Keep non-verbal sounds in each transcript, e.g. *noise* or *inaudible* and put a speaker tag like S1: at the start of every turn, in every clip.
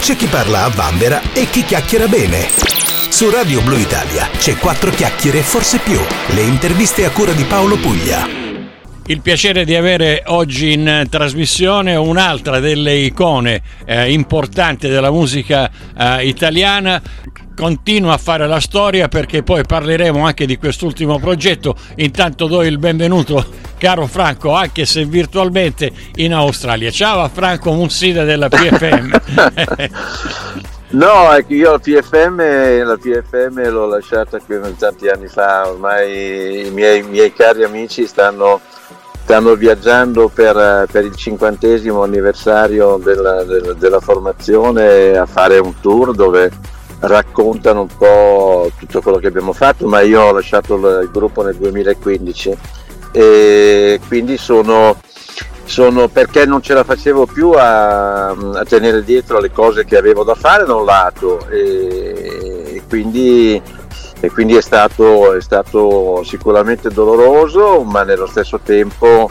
S1: c'è chi parla a vanvera e chi chiacchiera bene. Su Radio Blue Italia c'è quattro chiacchiere, forse più. Le interviste a cura di Paolo Puglia.
S2: Il piacere di avere oggi in trasmissione un'altra delle icone eh, importanti della musica eh, italiana. Continua a fare la storia perché poi parleremo anche di quest'ultimo progetto. Intanto do il benvenuto, caro Franco, anche se virtualmente in Australia. Ciao a Franco Mussida della PFM. *laughs*
S3: No, io la PFM, la PFM l'ho lasciata qui tanti anni fa, ormai i miei, i miei cari amici stanno, stanno viaggiando per, per, il cinquantesimo anniversario della, della, della, formazione a fare un tour dove raccontano un po' tutto quello che abbiamo fatto, ma io ho lasciato il gruppo nel 2015 e quindi sono sono perché non ce la facevo più a, a, tenere dietro le cose che avevo da fare da un lato. E, e quindi, e quindi è, stato, è, stato, sicuramente doloroso ma nello stesso tempo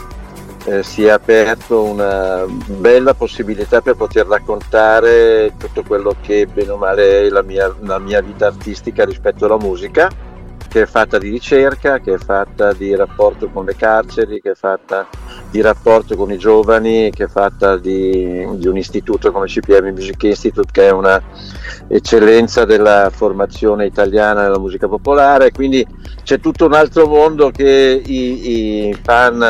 S3: eh, si è aperto una bella possibilità per poter raccontare tutto quello che bene o male è la mia, la mia vita artistica rispetto alla musica che è fatta di ricerca, che è fatta di rapporto con le carceri, che è fatta di rapporto con i giovani, che è fatta di, di un istituto come CPM Music Institute, che è una eccellenza della formazione italiana nella musica popolare, quindi c'è tutto un altro mondo che i, i fan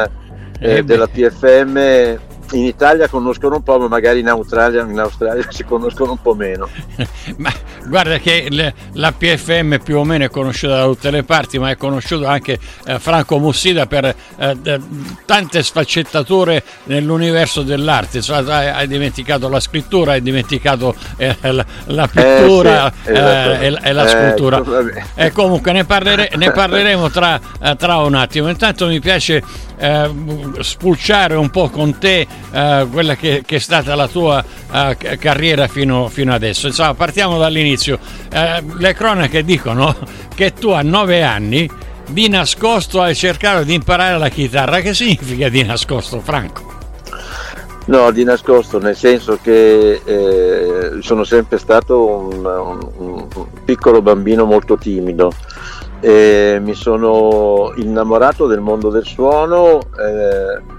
S3: eh, eh della PFM in Italia conoscono un po', ma magari in Australia, in Australia *laughs* si conoscono un po' meno. *laughs*
S2: ma guarda che le, la PFM più o meno è conosciuta da tutte le parti, ma è conosciuto anche eh, Franco Mussida per eh, tante sfaccettature nell'universo dell'arte. Cioè, hai, hai, dimenticato la scrittura, hai dimenticato eh, la, la, pittura eh, sì, eh, e, e, la scultura. Ecco, e comunque ne, parlere, ne parleremo tra, eh, tra, un attimo. Intanto mi piace spulciare un po' con te uh, quella che, che, è stata la tua uh, carriera fino, fino, adesso. Insomma, partiamo dall'inizio. Uh, le cronache dicono *laughs* che tu a nove anni di nascosto hai cercato di imparare la chitarra. Che significa di nascosto, Franco?
S3: No, di nascosto, nel senso che eh, sono sempre stato un, un, un, piccolo bambino molto timido. E mi sono innamorato del mondo del suono. Eh,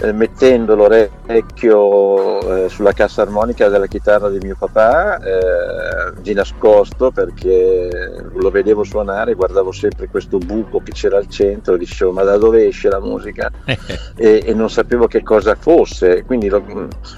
S3: eh, mettendo l'orecchio eh, sulla cassa armonica della chitarra di mio papà eh, di nascosto perché lo vedevo suonare, guardavo sempre questo buco che c'era al centro e dicevo ma da dove esce la musica *laughs* e, e, non sapevo che cosa fosse, quindi lo,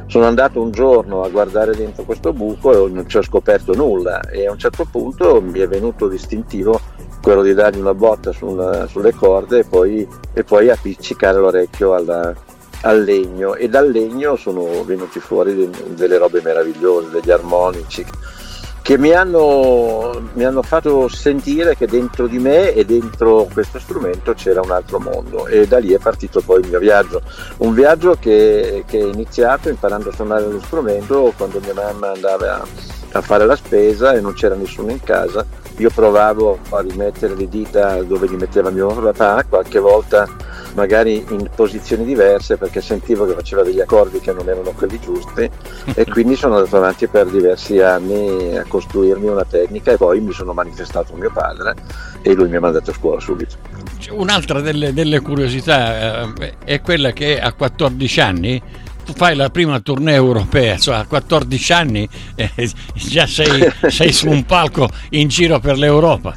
S3: sono andato un giorno a guardare dentro questo buco e non ci ho scoperto nulla e a un certo punto mi è venuto distintivo quello di dargli una botta sulla, sulle corde e poi, e poi appiccicare l'orecchio alla, al legno. E dal legno sono venuti fuori delle robe meravigliose, degli armonici che mi hanno, mi hanno, fatto sentire che dentro di me e dentro questo strumento c'era un altro mondo. E da lì è partito poi il mio viaggio, un viaggio che, che è iniziato imparando a suonare lo strumento quando mia mamma andava a fare la spesa e non c'era nessuno in casa, io provavo a rimettere le dita dove li metteva mio papà, qualche volta magari in posizioni diverse perché sentivo che faceva degli accordi che non erano quelli giusti e *laughs* quindi sono andato avanti per diversi anni a costruirmi una tecnica e poi mi sono manifestato mio padre e lui mi ha mandato a scuola subito.
S2: Un'altra delle, delle curiosità eh, è quella che a 14 anni tu fai la prima tournée europea, cioè a 14 anni eh, già sei, *laughs* sei su un palco in giro per l'Europa.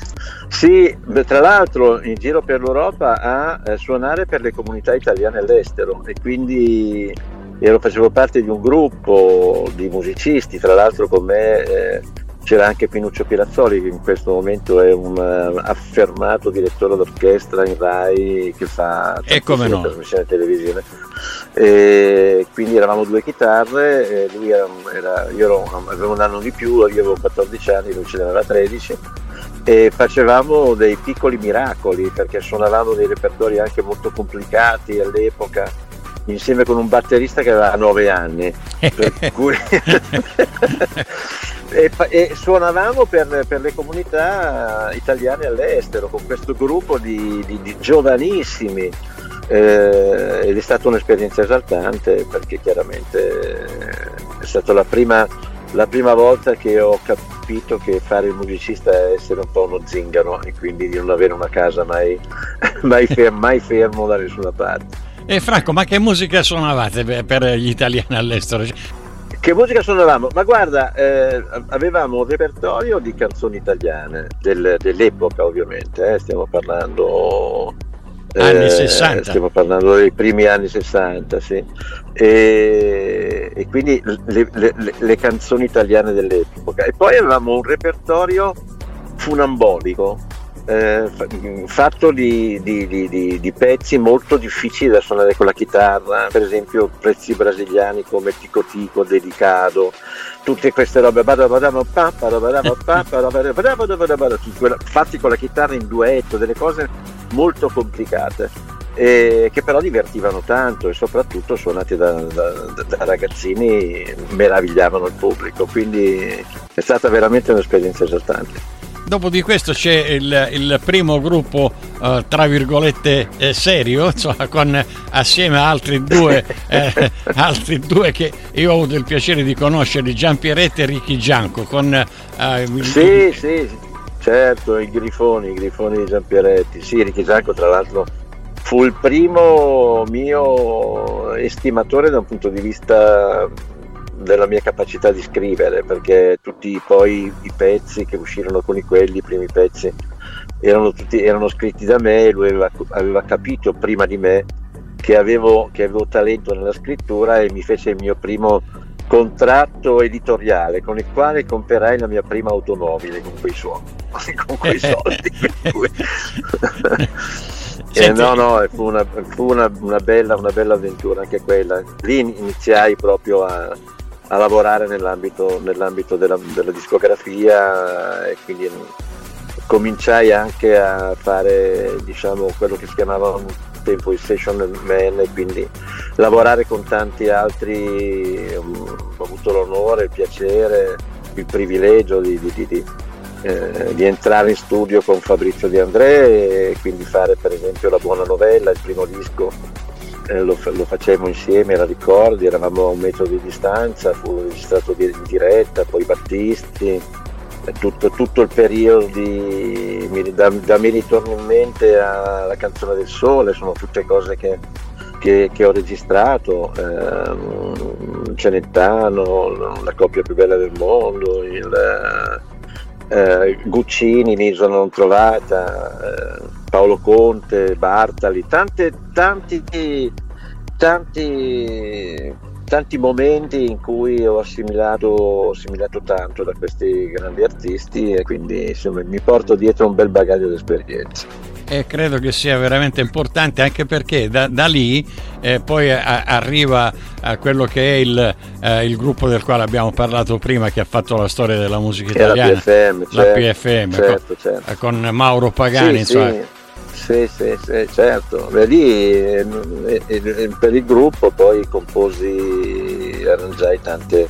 S3: Sì, tra l'altro in giro per l'Europa a eh, suonare per le comunità italiane all'estero e quindi ero, facevo parte di un gruppo di musicisti, tra l'altro con me eh, c'era anche Pinuccio Pirazzoli che in questo momento è un uh, affermato direttore d'orchestra in RAI che fa
S2: no.
S3: trasmissioni televisive e quindi eravamo due chitarre lui era, era, io ero, avevo un anno di più io avevo 14 anni lui ce ne aveva 13 e facevamo dei piccoli miracoli perché suonavamo dei repertori anche molto complicati all'epoca insieme con un batterista che aveva 9 anni *laughs* cui... *laughs* e, e, suonavamo per, per, le comunità italiane all'estero con questo gruppo di, di, di giovanissimi eh, ed è stata un'esperienza esaltante perché chiaramente è stata la prima la prima volta che ho capito che fare il musicista è essere un po' uno zingaro e quindi di non avere una casa mai, *laughs* mai, fermo, mai fermo da nessuna parte.
S2: E Franco, ma che musica suonavate per gli italiani all'estero?
S3: Che musica suonavamo? Ma guarda, eh, avevamo un repertorio di canzoni italiane del, dell'epoca ovviamente, eh, stiamo parlando
S2: anni 60. Eh,
S3: stiamo parlando dei primi anni 60, sì. E, e quindi le, le, le, canzoni italiane dell'epoca. E poi avevamo un repertorio funambolico. Eh, fatto di, di, di, di, pezzi molto difficili da suonare con la chitarra, per esempio pezzi brasiliani come Tico Tico, Delicado, tutte queste robe fatti con la chitarra in duetto, delle cose molto complicate, eh, che però divertivano tanto e soprattutto suonati da, da, da, ragazzini meravigliavano il pubblico, quindi è stata veramente un'esperienza esaltante.
S2: Dopo di questo c'è il, il primo gruppo, uh, tra virgolette, eh, serio, *laughs* insomma, con, assieme a altri due, *laughs* eh, altri due che io ho avuto il piacere di conoscere, Gian Pieretti e Ricchi Gianco. Con,
S3: uh, sì, sì, certo, i grifoni, i grifoni di Gian Pieretti. Sì, Ricchi Gianco tra l'altro fu il primo mio estimatore da un punto di vista della mia capacità di scrivere, perché tutti poi i pezzi che uscirono con i quelli, i primi pezzi, erano, tutti, erano scritti da me e lui aveva, aveva capito prima di me che avevo, che avevo talento nella scrittura e mi fece il mio primo contratto editoriale con il quale comperai la mia prima automobile con quei suoni, *laughs* con quei soldi. *laughs* eh, no, no, fu, una, fu una, una, bella, una, bella, avventura anche quella. Lì iniziai proprio a, a lavorare nell'ambito, nell'ambito della, della, discografia e quindi cominciai anche a fare diciamo, quello che si chiamava un tempo il session man e quindi lavorare con tanti altri um, ho avuto l'onore, il piacere, il privilegio di, di, di, eh, di, entrare in studio con Fabrizio Di André e quindi fare per esempio la buona novella, il primo disco eh, lo, lo, facemmo insieme, era ricordi, eravamo a un metro di distanza, fu registrato in diretta, poi Battisti, tutto, tutto il periodo di, da, da Mi ritorno in mente alla canzone del sole, sono tutte cose che, che, che ho registrato, eh, Celentano, la coppia più bella del mondo, il, eh, Guccini, l'isola non trovata. Eh, Paolo Conte, Bartali, tante, tanti, tanti, tanti momenti in cui ho assimilato, ho assimilato tanto da questi grandi artisti e quindi insomma, mi porto dietro un bel bagaglio di esperienza
S2: e credo che sia veramente importante anche perché da, da lì eh, poi a, arriva a quello che è il, eh, il, gruppo del quale abbiamo parlato prima che ha fatto la storia della musica italiana
S3: la PFM,
S2: la certo, PFM certo, con, certo. con, Mauro Pagani
S3: sì, sì. Sì, sì, sì, certo. Beh, lì eh, eh, per il gruppo poi composi, arrangiai tante,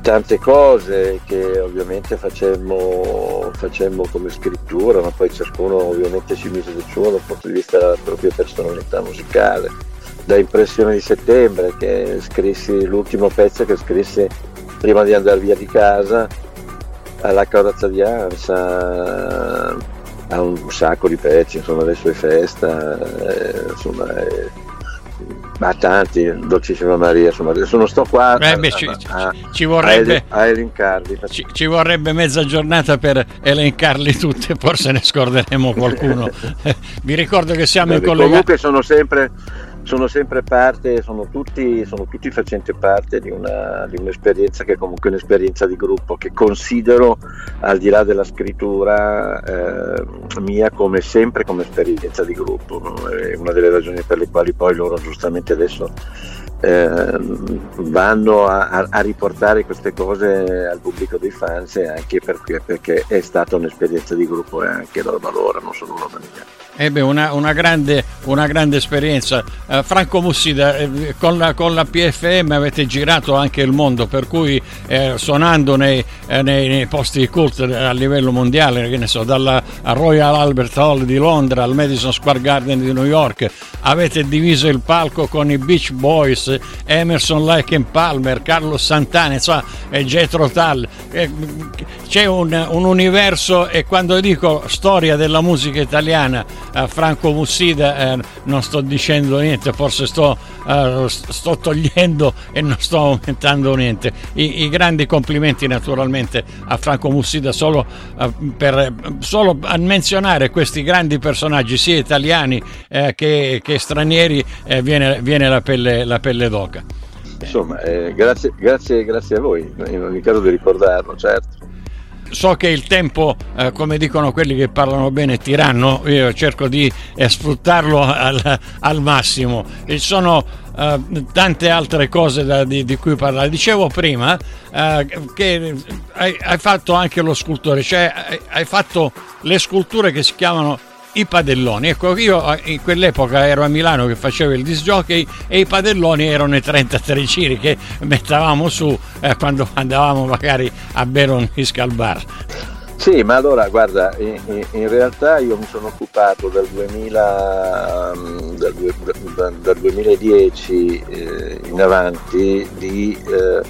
S3: tante cose che ovviamente facemmo, facemmo, come scrittura, ma poi ciascuno ovviamente ci mise del suo dal punto di vista della propria personalità musicale. Da Impressione di settembre, che scrissi l'ultimo pezzo che scrissi prima di andare via di casa, alla carrozza di Ansa, ha un sacco di pezzi, insomma adesso è festa, eh, insomma è, ma tanti, Dolcissima Maria, insomma adesso non sto qua
S2: eh beh, a, ci, a, ci vorrebbe,
S3: a, elencarli.
S2: Ci, ci, vorrebbe mezza giornata per elencarli tutti, forse ne scorderemo qualcuno. *laughs* Vi ricordo che siamo
S3: Beh,
S2: in collegamento.
S3: Comunque sono sempre sono sempre parte, sono tutti, sono tutti facenti parte di, una, di, un'esperienza che è comunque un'esperienza di gruppo che considero al di là della scrittura eh, mia come sempre come esperienza di gruppo. È una delle ragioni per le quali poi loro giustamente adesso eh, vanno a, a, riportare queste cose al pubblico dei fans anche perché, perché è stata un'esperienza di gruppo e anche loro valorano, sono una mia.
S2: Ebbe una, una, grande, una grande esperienza. Uh, Franco Mussida, eh, con, la, con, la, PFM avete girato anche il mondo, per cui eh, suonando nei, eh, nei, nei, posti cult a livello mondiale, so, dalla Royal Albert Hall di Londra al Madison Square Garden di New York, avete diviso il palco con i Beach Boys, Emerson Lake Palmer, Carlo Santana, insomma, e Jetro Tal. Eh, c'è un, un universo e quando dico storia della musica italiana, Franco Mussida eh, non sto dicendo niente, forse sto, eh, sto, togliendo e non sto aumentando niente. I, i grandi complimenti naturalmente a Franco Mussida solo, eh, per, solo a menzionare questi grandi personaggi sia italiani eh, che, che, stranieri eh, viene, viene la, pelle, la pelle d'oca.
S3: Insomma, eh, grazie, grazie, grazie a voi, in ogni caso di ricordarlo, certo
S2: so che il tempo, eh, come dicono quelli che parlano bene, tiranno, io cerco di eh, sfruttarlo al, al, massimo. E sono eh, tante altre cose da, di, di, cui parlare. Dicevo prima eh, che hai, hai, fatto anche lo scultore, cioè hai, hai fatto le sculture che si chiamano i padelloni. Ecco, io eh, in quell'epoca ero a Milano che facevo il disc jockey e i padelloni erano i 33 giri che mettavamo su eh, quando andavamo magari a bere un whisky al bar.
S3: Sì, ma allora guarda, in, realtà io mi sono occupato dal, 2000, mm, dal, dal 2010 eh, in avanti di eh,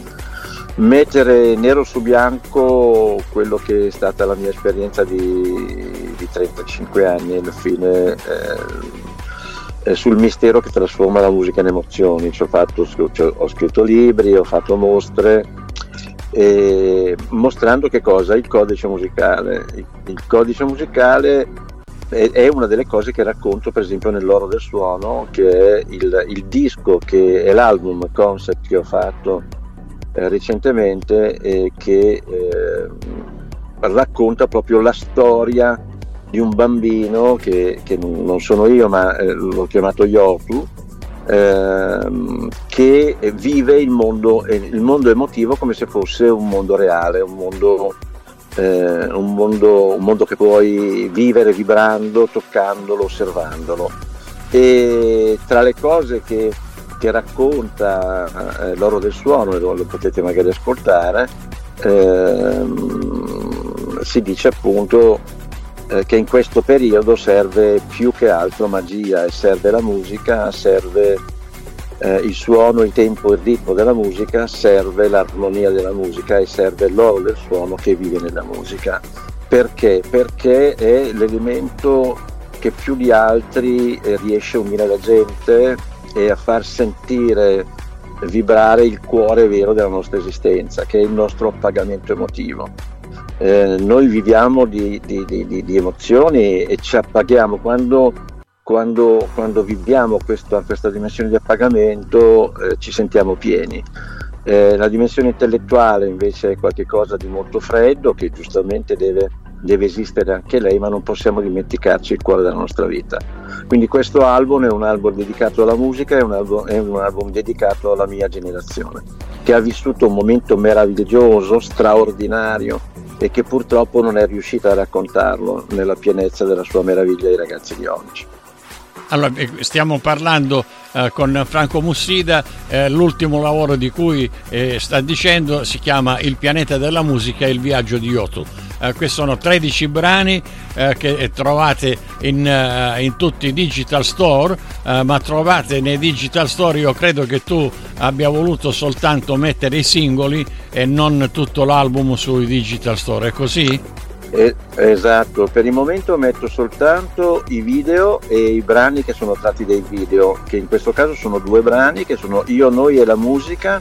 S3: mettere nero su bianco quello che è stata la mia esperienza di, di 35 anni alla fine eh, sul mistero che trasforma la musica in emozioni. Ho, fatto, ho scritto libri, ho fatto mostre eh, mostrando che cosa? Il codice musicale. Il, il codice musicale è, è, una delle cose che racconto per esempio nell'Oro del Suono, che è il, il disco, che è l'album concept che ho fatto eh, recentemente e che eh, racconta proprio la storia di un bambino che, che non sono io ma eh, l'ho chiamato Yotu ehm, che vive il mondo, il mondo, emotivo come se fosse un mondo reale, un mondo, eh, un mondo, un mondo che puoi vivere vibrando, toccandolo, osservandolo. E tra le cose che che racconta eh, l'oro del suono, lo, lo potete magari ascoltare, ehm, si dice appunto eh, che in questo periodo serve più che altro magia e serve la musica, serve eh, il suono, il tempo, il ritmo della musica, serve l'armonia della musica e serve l'oro del suono che vive nella musica. Perché? Perché è l'elemento che più di altri eh, riesce a unire la gente e a far sentire vibrare il cuore vero della nostra esistenza, che è il nostro appagamento emotivo. Eh, noi viviamo di, di, di, di, emozioni e ci appaghiamo quando, quando, quando viviamo questa, questa, dimensione di appagamento eh, ci sentiamo pieni. Eh, la dimensione intellettuale invece è qualcosa di molto freddo che giustamente deve deve esistere anche lei, ma non possiamo dimenticarci il cuore della nostra vita. Quindi questo album è un album dedicato alla musica, è un album, è un album dedicato alla mia generazione, che ha vissuto un momento meraviglioso, straordinario e che purtroppo non è riuscita a raccontarlo nella pienezza della sua meraviglia ai ragazzi di oggi.
S2: Allora, eh, stiamo parlando eh, con Franco Mussida, eh, l'ultimo lavoro di cui eh, sta dicendo si chiama Il pianeta della musica e il viaggio di Yotu. Eh, questi sono 13 brani eh, che trovate in, in, tutti i digital store, ma trovate nei digital store, io credo che tu abbia voluto soltanto mettere i singoli e non tutto l'album sui digital store, è così?
S3: Eh, esatto, per il momento metto soltanto i video e i brani che sono tratti dai video, che in questo caso sono due brani che sono Io, Noi e la musica,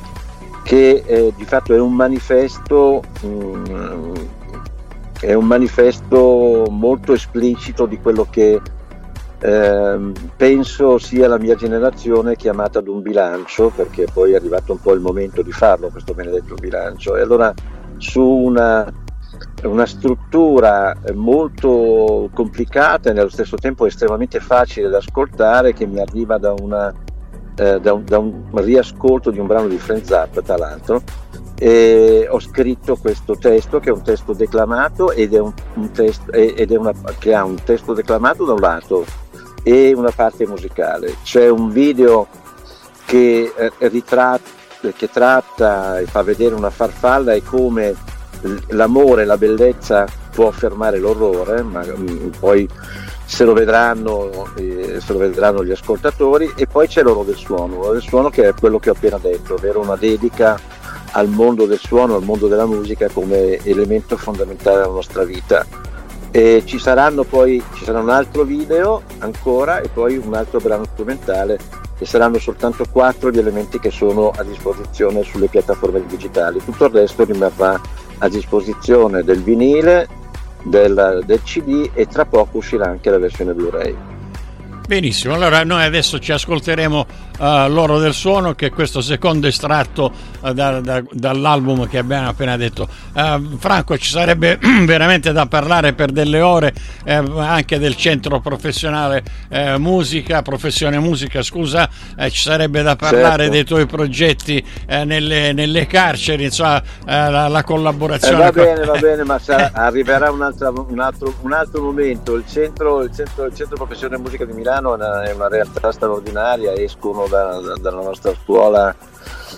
S3: che eh, di fatto è un manifesto, mm, è un manifesto molto esplicito di quello che eh, penso sia la mia generazione chiamata ad un bilancio, perché poi è arrivato un po' il momento di farlo questo benedetto bilancio. E allora su una una struttura molto complicata e nello stesso tempo estremamente facile da ascoltare che mi arriva da una, eh, da, un, da, un, riascolto di un brano di Frank Zappa, tra l'altro, e ho scritto questo testo che è un testo declamato ed è un, un testo, ed è una, che ha un testo declamato da un lato e una parte musicale. C'è un video che, eh, ritratta, che tratta e fa vedere una farfalla e come l'amore, la bellezza può fermare l'orrore, ma mm, poi se lo, vedranno, eh, se lo vedranno gli ascoltatori e poi c'è l'oro del suono, l'oro del suono che è quello che ho appena detto, ovvero una dedica al mondo del suono, al mondo della musica come elemento fondamentale della nostra vita. E ci saranno poi ci sarà un altro video ancora e poi un altro brano strumentale e saranno soltanto quattro gli elementi che sono a disposizione sulle piattaforme digitali. Tutto il resto rimarrà a disposizione del vinile, del, del CD e tra poco uscirà anche la versione Blu-ray.
S2: Benissimo, allora noi adesso ci ascolteremo uh, L'oro del suono, che è questo secondo estratto uh, da, da, dall'album che abbiamo appena detto. Uh, Franco, ci sarebbe *clears throat* veramente da parlare per delle ore eh, anche del centro professionale eh, musica, professione musica, scusa, eh, ci sarebbe da parlare certo. dei tuoi progetti nelle, nelle, carceri, insomma, la, la, collaborazione.
S3: va bene, va *laughs* bene, ma sarà, arriverà un altro, un, altro, un altro, momento. Il centro, il, centro, il centro professione musica di Milano è una, è una realtà straordinaria, escono da, da, dalla nostra scuola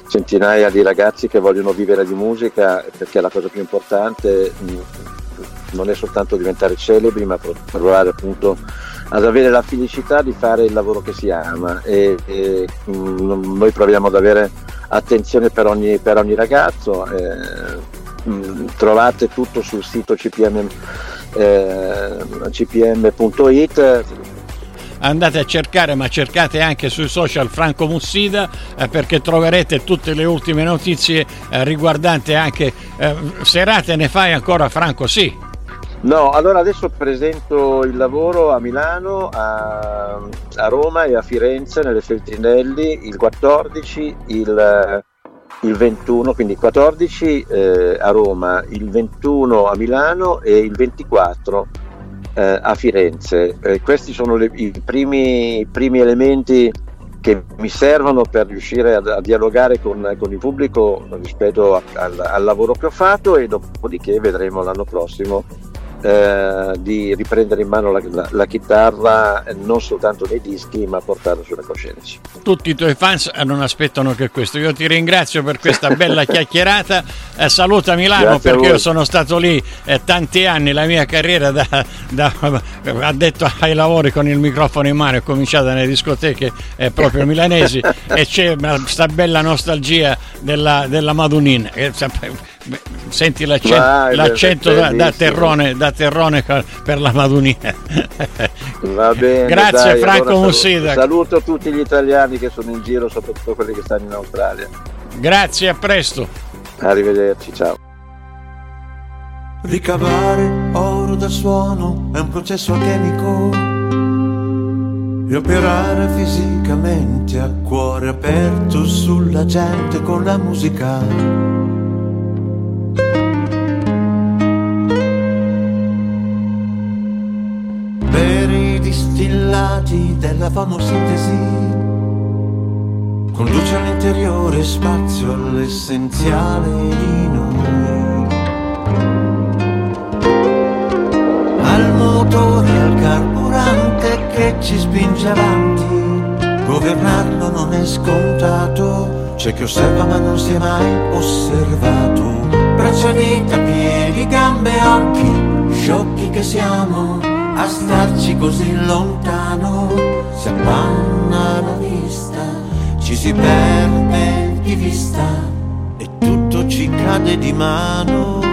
S3: centinaia di ragazzi che vogliono vivere di musica perché la cosa più importante mm, non è soltanto diventare celebri ma provare appunto ad avere la felicità di fare il lavoro che si ama. E, e mm, noi proviamo ad avere attenzione per ogni, per ogni ragazzo eh, mm, trovate tutto sul sito cpm, eh, cpm.it
S2: andate a cercare, ma cercate anche sui social Franco Mussida eh, perché troverete tutte le ultime notizie eh, riguardanti anche eh, serate ne fai ancora Franco? Sì.
S3: No, allora adesso presento il lavoro a Milano, a, a Roma e a Firenze nelle Feltrinelli il 14, il, il 21, quindi il 14 eh, a Roma, il 21 a Milano e il 24 eh, a Firenze. Eh, questi sono le, i, primi, i, primi, elementi che mi servono per riuscire a, a dialogare con, con, il pubblico rispetto a, al, al lavoro che ho fatto e dopodiché vedremo l'anno prossimo eh, di riprendere in mano la, la, la, chitarra non soltanto nei dischi ma portarla sulle coscienze.
S2: Tutti i tuoi fans non aspettano che questo. Io ti ringrazio per questa bella *laughs* chiacchierata. Eh, saluta Milano Grazie perché io sono stato lì eh, tanti anni, la mia carriera da, da, addetto ai lavori con il microfono in mano è cominciata nelle discoteche eh, proprio milanesi *laughs* e c'è questa bella nostalgia della, della Madunin. Senti l'accento, Vai, l'accento da, da, terrone, da, terrone, per la Madunina.
S3: Va bene. *laughs*
S2: Grazie dai, Franco allora Mussida.
S3: Saluto, tutti gli italiani che sono in giro, soprattutto quelli che stanno in Australia.
S2: Grazie, a presto.
S3: Arrivederci, ciao.
S4: Ricavare oro dal suono è un processo chimico e operare fisicamente a cuore aperto sulla gente con la musica della fotosintesi conduce all'interiore spazio all'essenziale di noi. Al motore al carburante che ci spinge avanti. Governarlo non è scontato. C'è chi osserva ma non si è mai osservato. Braccia, dita, piedi, gambe, occhi sciocchi che siamo a starci così lontano, si appanna la vista, ci si perde di vista e tutto ci cade di mano.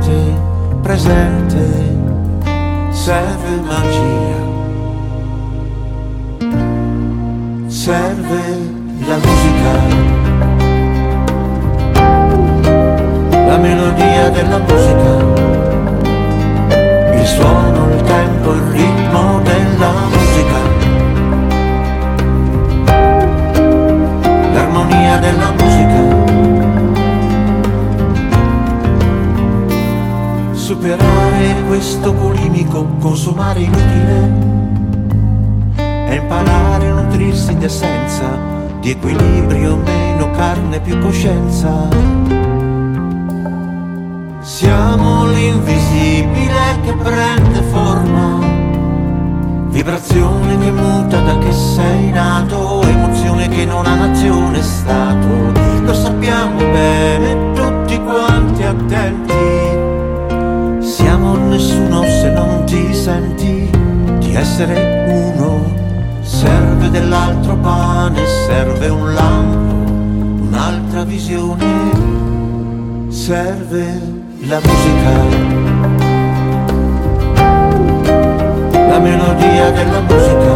S4: Potente, presente serve magia, serve la musica, la melodia della musica, il suono, il tempo, il ritmo della musica, l'armonia della musica. Superare questo bulimico, consumare inutile e imparare a nutrirsi di essenza, di equilibrio, meno carne, più coscienza. Siamo l'invisibile che prende forma, vibrazione che muta da che sei nato, emozione che non ha nazione stato. Lo sappiamo bene, tutti quanti attenti senti di essere uno. Serve dell'altro pane, serve un lampo, un'altra visione. Serve la musica, la melodia della musica,